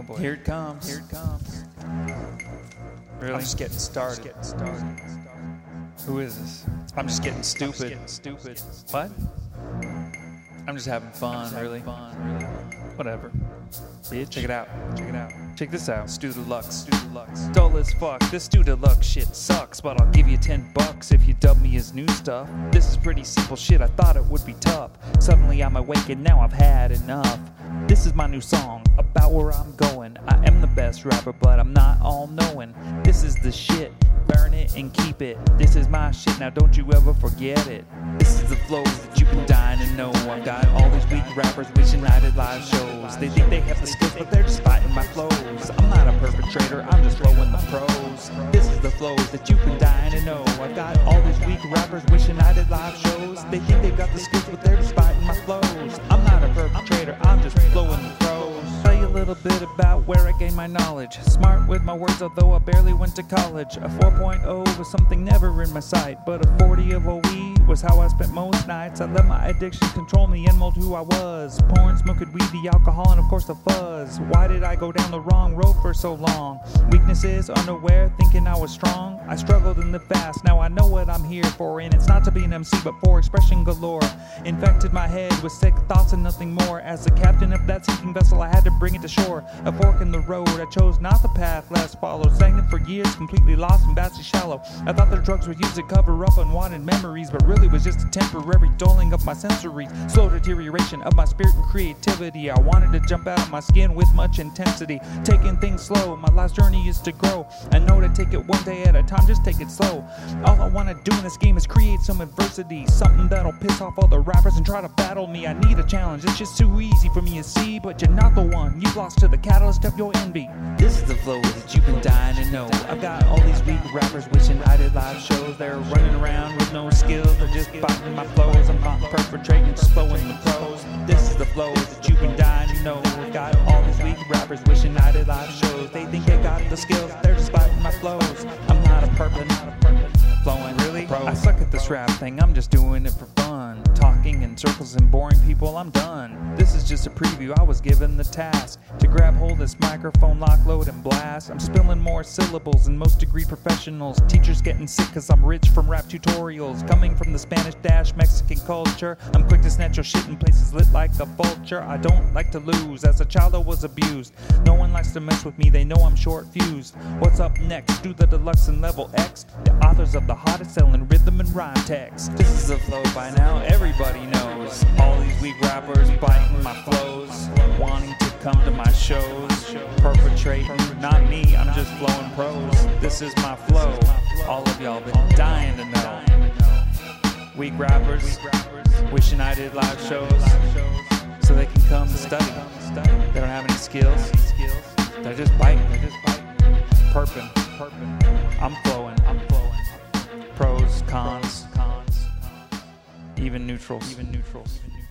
Oh boy. Here it comes. Here it comes. Really? I'm just getting started. getting started. Who is this? I'm just getting stupid. getting stupid. What? I'm just having fun, Just having really. fun, really. Whatever. Bitch. Check it out. Check it out. Check this out. Stu Deluxe. Stu Deluxe. Dull as fuck. This Stu Deluxe shit sucks, but I'll give you 10 bucks if you dub me as new stuff. This is pretty simple shit. I thought it would be tough. Suddenly I'm awake and now I've had enough. This is my new song about where I'm going. I am the best rapper, but I'm not all knowing. This is the shit. Burn it and keep it. This is my shit. Now don't you ever forget it. This is the flows that you've been dying to know. I've got all these weak rappers wishing I did live shows. They think they have the skills, but they're just fighting my flows. I'm not a perpetrator, I'm just flowing the pros. This is the flows that you've been dying to know. I've got all these weak rappers wishing I did live shows. They think they've got the skills, but they're just fighting my flows. Little bit about where I gained my knowledge. Smart with my words, although I barely went to college. A 4.0 was something never in my sight, but a 40 of OE was how I spent most nights. I let my addiction control me and mold who I was. Porn, smoking weed, the alcohol, and of course the fuzz. Why did I go down the wrong road for so long? Weaknesses, unaware, thinking I was strong. I struggled in the past, now I know what I'm here for, and it's not to be an MC, but for expression galore. Infected my head with sick thoughts and nothing more. As the captain of that sinking vessel, I had to bring it to shore. A fork in the road, I chose not the path less followed. Stagnant for years, completely lost and vastly shallow. I thought the drugs were used to cover up unwanted memories, but really was just a temporary dulling of my sensories. Slow deterioration of my spirit and creativity. I wanted to jump out of my skin with much intensity. Taking things slow, my life's journey is to grow. I know to take it one day at a time, just take it slow. All I wanna do in this game is create some adversity. Something that'll piss off all the rappers and try to battle me. I need a challenge, it's just too easy for me to see, but you're not the one. You've lost to the catalyst of your envy. This is the flow that you've been dying to know. I've got all these weak rappers wishing I did live shows. They're running around with no skills, they're just biting my flows. I'm not perpetrating, just flowing the pros. This is the flow that you've been dying to know. Got all these weak rappers wishing I did live shows. They think they got the skills, they're just biting my flows. I'm not a purple, not a purple. Flowing really? I suck at this rap thing, I'm just doing it for fun. Circles and boring people, I'm done. This is just a preview, I was given the task to grab hold this microphone, lock, load, and blast. I'm spilling more syllables than most degree professionals. Teachers getting sick cause I'm rich from rap tutorials. Coming from the Spanish dash Mexican culture, I'm quick to snatch your shit in places lit like a vulture. I don't like to lose, as a child I was abused. No one likes to mess with me, they know I'm short fused. What's up next? Do the deluxe and level X. The authors of the hottest selling rhythm rhyme text. This is the flow by now, everybody knows. All these weak rappers biting my flows, wanting to come to my shows, perpetrating. Not me, I'm just flowing pros. This is my flow. All of y'all been dying to know. Weak rappers, wishing I did live shows, so they can come and study. They don't have any skills. They're just biting. They're just biting. Perping. Perping. Cons, even neutrals. Even neutrals.